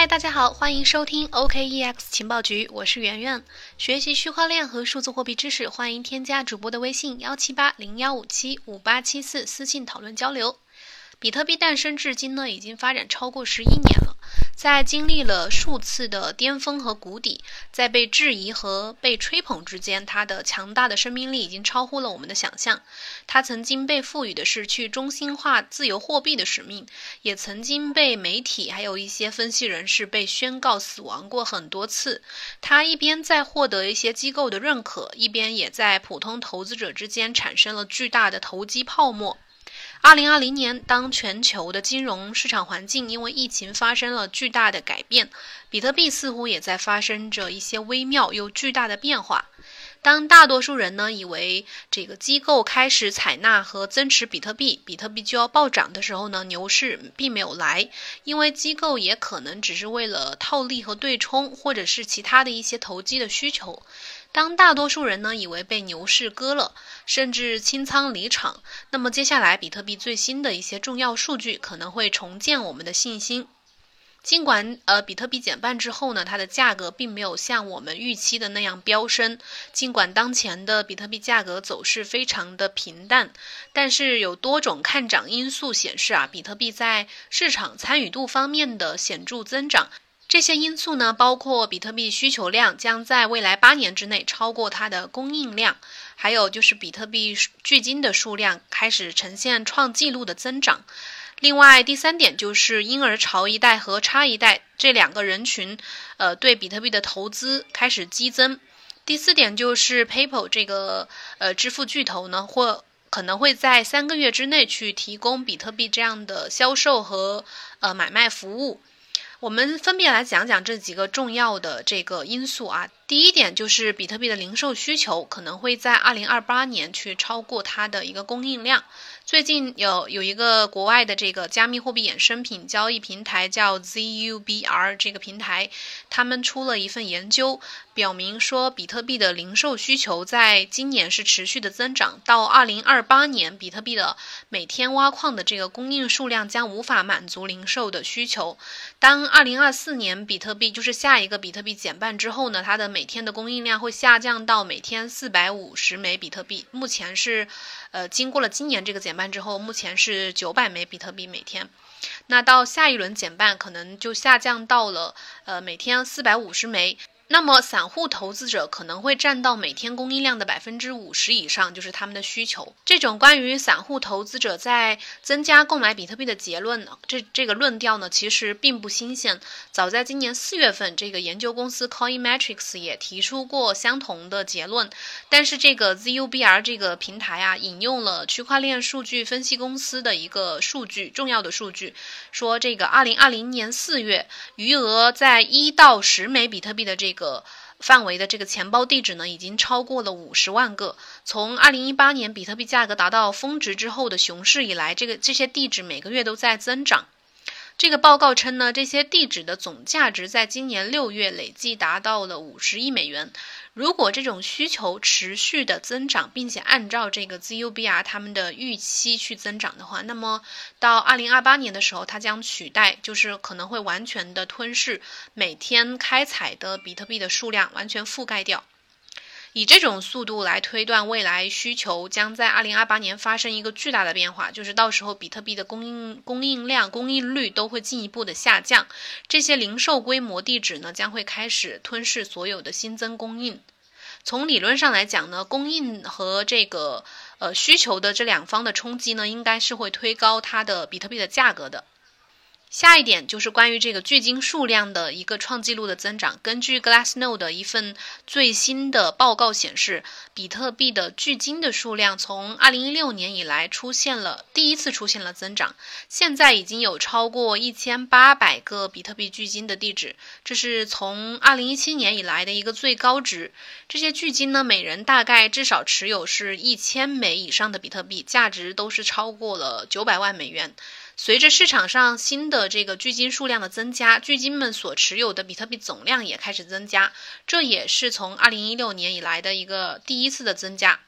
嗨，大家好，欢迎收听 OKEX 情报局，我是圆圆。学习区块链和数字货币知识，欢迎添加主播的微信幺七八零幺五七五八七四，私信讨论交流。比特币诞生至今呢，已经发展超过十一年了。在经历了数次的巅峰和谷底，在被质疑和被吹捧之间，它的强大的生命力已经超乎了我们的想象。它曾经被赋予的是去中心化自由货币的使命，也曾经被媒体还有一些分析人士被宣告死亡过很多次。它一边在获得一些机构的认可，一边也在普通投资者之间产生了巨大的投机泡沫。二零二零年，当全球的金融市场环境因为疫情发生了巨大的改变，比特币似乎也在发生着一些微妙又巨大的变化。当大多数人呢以为这个机构开始采纳和增持比特币，比特币就要暴涨的时候呢，牛市并没有来，因为机构也可能只是为了套利和对冲，或者是其他的一些投机的需求。当大多数人呢以为被牛市割了，甚至清仓离场，那么接下来比特币最新的一些重要数据可能会重建我们的信心。尽管呃比特币减半之后呢，它的价格并没有像我们预期的那样飙升。尽管当前的比特币价格走势非常的平淡，但是有多种看涨因素显示啊，比特币在市场参与度方面的显著增长。这些因素呢，包括比特币需求量将在未来八年之内超过它的供应量，还有就是比特币距今的数量开始呈现创纪录的增长。另外，第三点就是婴儿潮一代和差一代这两个人群，呃，对比特币的投资开始激增。第四点就是 PayPal 这个呃支付巨头呢，或可能会在三个月之内去提供比特币这样的销售和呃买卖服务。我们分别来讲讲这几个重要的这个因素啊。第一点就是比特币的零售需求可能会在二零二八年去超过它的一个供应量。最近有有一个国外的这个加密货币衍生品交易平台叫 ZUBR 这个平台，他们出了一份研究，表明说比特币的零售需求在今年是持续的增长，到二零二八年，比特币的每天挖矿的这个供应数量将无法满足零售的需求。当二零二四年比特币就是下一个比特币减半之后呢，它的每天的供应量会下降到每天四百五十枚比特币，目前是。呃，经过了今年这个减半之后，目前是九百枚比特币每天。那到下一轮减半，可能就下降到了呃每天四百五十枚。那么，散户投资者可能会占到每天供应量的百分之五十以上，就是他们的需求。这种关于散户投资者在增加购买比特币的结论呢，这这个论调呢，其实并不新鲜。早在今年四月份，这个研究公司 Coinmetrics 也提出过相同的结论。但是，这个 ZUBR 这个平台啊，引用了区块链数据分析公司的一个数据，重要的数据，说这个二零二零年四月余额在一到十枚比特币的这个。个范围的这个钱包地址呢，已经超过了五十万个。从二零一八年比特币价格达到峰值之后的熊市以来，这个这些地址每个月都在增长。这个报告称呢，这些地址的总价值在今年六月累计达到了五十亿美元。如果这种需求持续的增长，并且按照这个 ZUBR 他们的预期去增长的话，那么到二零二八年的时候，它将取代，就是可能会完全的吞噬每天开采的比特币的数量，完全覆盖掉。以这种速度来推断，未来需求将在二零二八年发生一个巨大的变化，就是到时候比特币的供应供应量、供应率都会进一步的下降，这些零售规模地址呢将会开始吞噬所有的新增供应。从理论上来讲呢，供应和这个呃需求的这两方的冲击呢，应该是会推高它的比特币的价格的。下一点就是关于这个距今数量的一个创纪录的增长。根据 Glassnode 的一份最新的报告显示，比特币的距今的数量从2016年以来出现了第一次出现了增长，现在已经有超过1800个比特币距今的地址，这是从2017年以来的一个最高值。这些距今呢，每人大概至少持有是一千枚以上的比特币，价值都是超过了900万美元。随着市场上新的这个巨金数量的增加，巨金们所持有的比特币总量也开始增加，这也是从二零一六年以来的一个第一次的增加。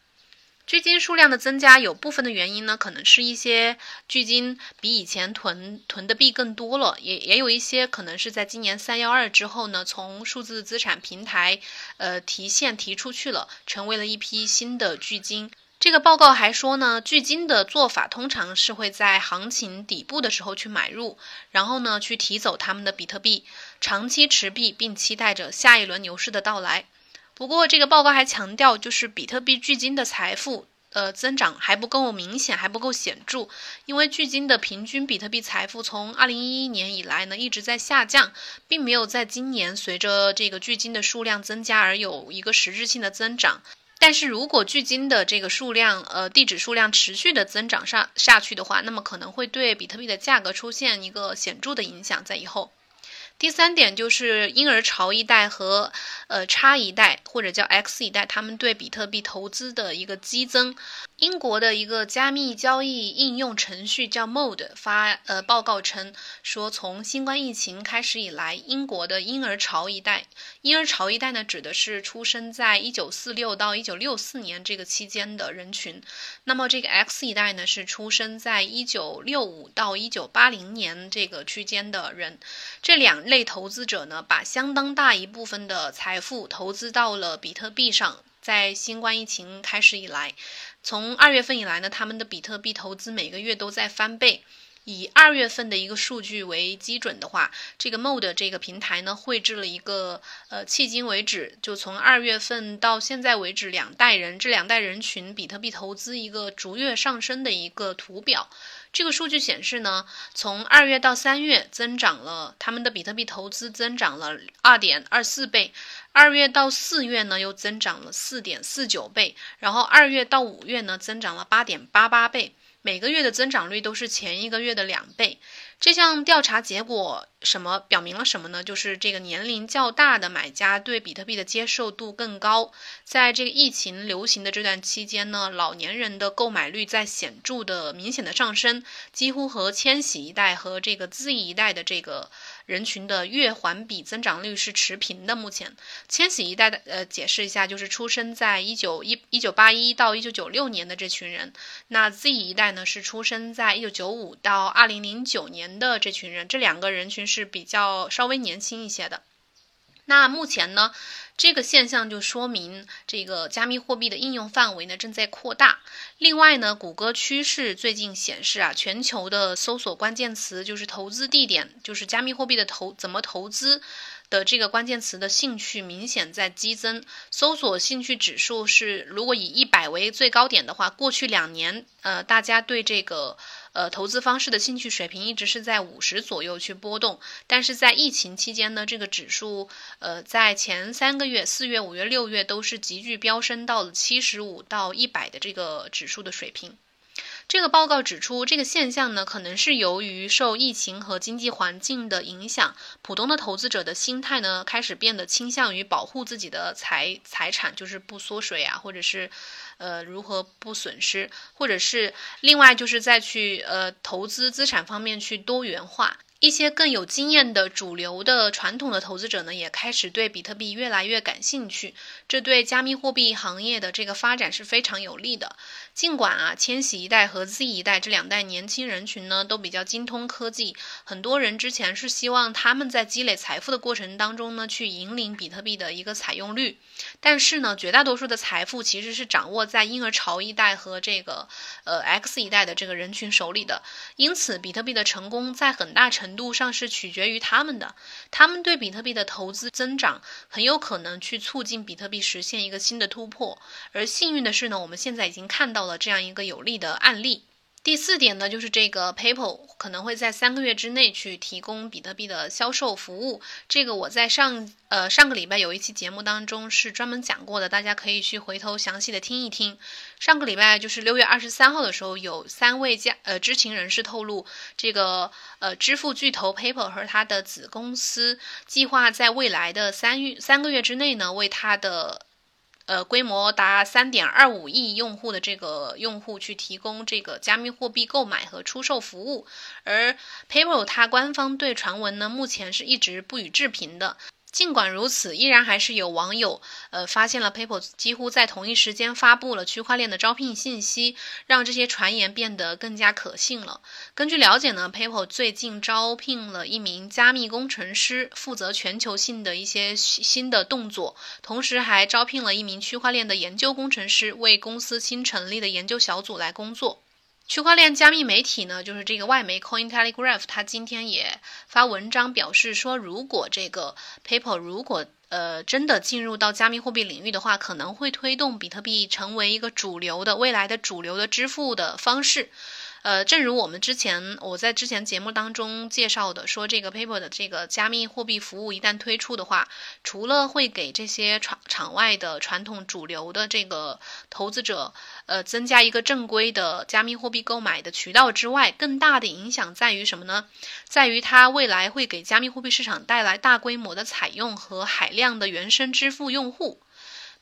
距金数量的增加，有部分的原因呢，可能是一些距金比以前囤囤的币更多了，也也有一些可能是在今年三幺二之后呢，从数字资产平台呃提现提出去了，成为了一批新的距金。这个报告还说呢，距金的做法通常是会在行情底部的时候去买入，然后呢去提走他们的比特币，长期持币，并期待着下一轮牛市的到来。不过，这个报告还强调，就是比特币距今的财富，呃，增长还不够明显，还不够显著。因为距今的平均比特币财富从二零一一年以来呢，一直在下降，并没有在今年随着这个距今的数量增加而有一个实质性的增长。但是如果距今的这个数量，呃，地址数量持续的增长上下去的话，那么可能会对比特币的价格出现一个显著的影响，在以后。第三点就是婴儿潮一代和呃差一代或者叫 X 一代，他们对比特币投资的一个激增。英国的一个加密交易应用程序叫 Mode 发呃报告称说，从新冠疫情开始以来，英国的婴儿潮一代，婴儿潮一代呢指的是出生在一九四六到一九六四年这个期间的人群。那么这个 X 一代呢是出生在一九六五到一九八零年这个区间的人。这两类投资者呢，把相当大一部分的财富投资到了比特币上。在新冠疫情开始以来，从二月份以来呢，他们的比特币投资每个月都在翻倍。以二月份的一个数据为基准的话，这个 Mode 这个平台呢，绘制了一个呃迄今为止，就从二月份到现在为止，两代人这两代人群比特币投资一个逐月上升的一个图表。这个数据显示呢，从二月到三月增长了他们的比特币投资增长了二点二四倍，二月到四月呢又增长了四点四九倍，然后二月到五月呢增长了八点八八倍，每个月的增长率都是前一个月的两倍。这项调查结果什么表明了什么呢？就是这个年龄较大的买家对比特币的接受度更高。在这个疫情流行的这段期间呢，老年人的购买率在显著的、明显的上升，几乎和千禧一代和这个 Z 一代的这个。人群的月环比增长率是持平的。目前，千禧一代的呃，解释一下，就是出生在一九一一九八一到一九九六年的这群人。那 Z 一代呢，是出生在一九九五到二零零九年的这群人。这两个人群是比较稍微年轻一些的。那目前呢？这个现象就说明，这个加密货币的应用范围呢正在扩大。另外呢，谷歌趋势最近显示啊，全球的搜索关键词就是投资地点，就是加密货币的投怎么投资的这个关键词的兴趣明显在激增。搜索兴趣指数是，如果以一百为最高点的话，过去两年，呃，大家对这个。呃，投资方式的兴趣水平一直是在五十左右去波动，但是在疫情期间呢，这个指数呃在前三个月，四月、五月、六月都是急剧飙升到了七十五到一百的这个指数的水平。这个报告指出，这个现象呢，可能是由于受疫情和经济环境的影响，普通的投资者的心态呢开始变得倾向于保护自己的财财产，就是不缩水啊，或者是。呃，如何不损失，或者是另外就是再去呃投资资产方面去多元化。一些更有经验的主流的传统的投资者呢，也开始对比特币越来越感兴趣，这对加密货币行业的这个发展是非常有利的。尽管啊，千禧一代和 Z 一代这两代年轻人群呢，都比较精通科技，很多人之前是希望他们在积累财富的过程当中呢，去引领比特币的一个采用率。但是呢，绝大多数的财富其实是掌握在婴儿潮一代和这个呃 X 一代的这个人群手里的，因此比特币的成功在很大程度上是取决于他们的。他们对比特币的投资增长很有可能去促进比特币实现一个新的突破。而幸运的是呢，我们现在已经看到了这样一个有利的案例。第四点呢，就是这个 PayPal 可能会在三个月之内去提供比特币的销售服务。这个我在上呃上个礼拜有一期节目当中是专门讲过的，大家可以去回头详细的听一听。上个礼拜就是六月二十三号的时候，有三位家呃知情人士透露，这个呃支付巨头 PayPal 和他的子公司计划在未来的三月三个月之内呢，为他的。呃，规模达三点二五亿用户的这个用户去提供这个加密货币购买和出售服务，而 PayPal 它官方对传闻呢，目前是一直不予置评的。尽管如此，依然还是有网友呃发现了 PayPal 几乎在同一时间发布了区块链的招聘信息，让这些传言变得更加可信了。根据了解呢，PayPal 最近招聘了一名加密工程师，负责全球性的一些新的动作，同时还招聘了一名区块链的研究工程师，为公司新成立的研究小组来工作。区块链加密媒体呢，就是这个外媒 Coin Telegraph，它今天也发文章表示说，如果这个 paper 如果呃真的进入到加密货币领域的话，可能会推动比特币成为一个主流的未来的主流的支付的方式。呃，正如我们之前我在之前节目当中介绍的，说这个 PayPal 的这个加密货币服务一旦推出的话，除了会给这些场场外的传统主流的这个投资者，呃，增加一个正规的加密货币购买的渠道之外，更大的影响在于什么呢？在于它未来会给加密货币市场带来大规模的采用和海量的原生支付用户。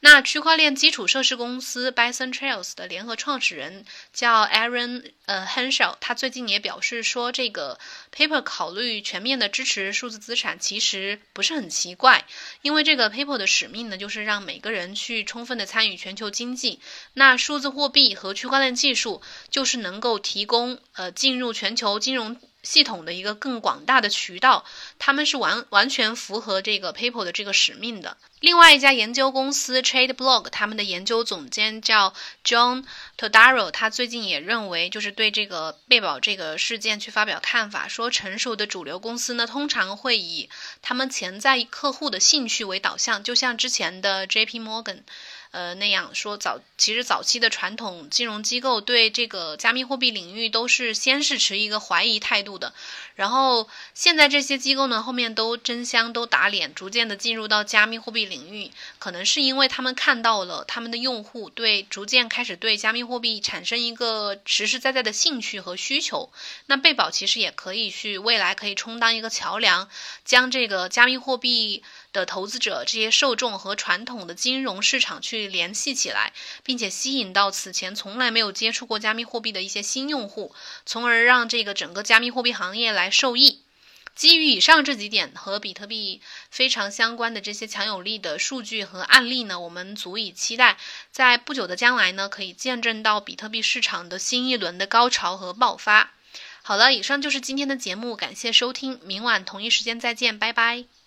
那区块链基础设施公司 Bison Trails 的联合创始人叫 Aaron 呃 Henshaw，他最近也表示说，这个 Paper 考虑全面的支持数字资产，其实不是很奇怪，因为这个 Paper 的使命呢，就是让每个人去充分的参与全球经济。那数字货币和区块链技术就是能够提供呃进入全球金融。系统的一个更广大的渠道，他们是完完全符合这个 PayPal 的这个使命的。另外一家研究公司 TradeBlog，他们的研究总监叫 John Todaro，他最近也认为，就是对这个贝宝这个事件去发表看法，说成熟的主流公司呢，通常会以他们潜在客户的兴趣为导向，就像之前的 JP Morgan。呃，那样说早，其实早期的传统金融机构对这个加密货币领域都是先是持一个怀疑态度的，然后现在这些机构呢后面都争相都打脸，逐渐的进入到加密货币领域，可能是因为他们看到了他们的用户对逐渐开始对加密货币产生一个实实在在的兴趣和需求。那贝宝其实也可以去未来可以充当一个桥梁，将这个加密货币。的投资者这些受众和传统的金融市场去联系起来，并且吸引到此前从来没有接触过加密货币的一些新用户，从而让这个整个加密货币行业来受益。基于以上这几点和比特币非常相关的这些强有力的数据和案例呢，我们足以期待，在不久的将来呢，可以见证到比特币市场的新一轮的高潮和爆发。好了，以上就是今天的节目，感谢收听，明晚同一时间再见，拜拜。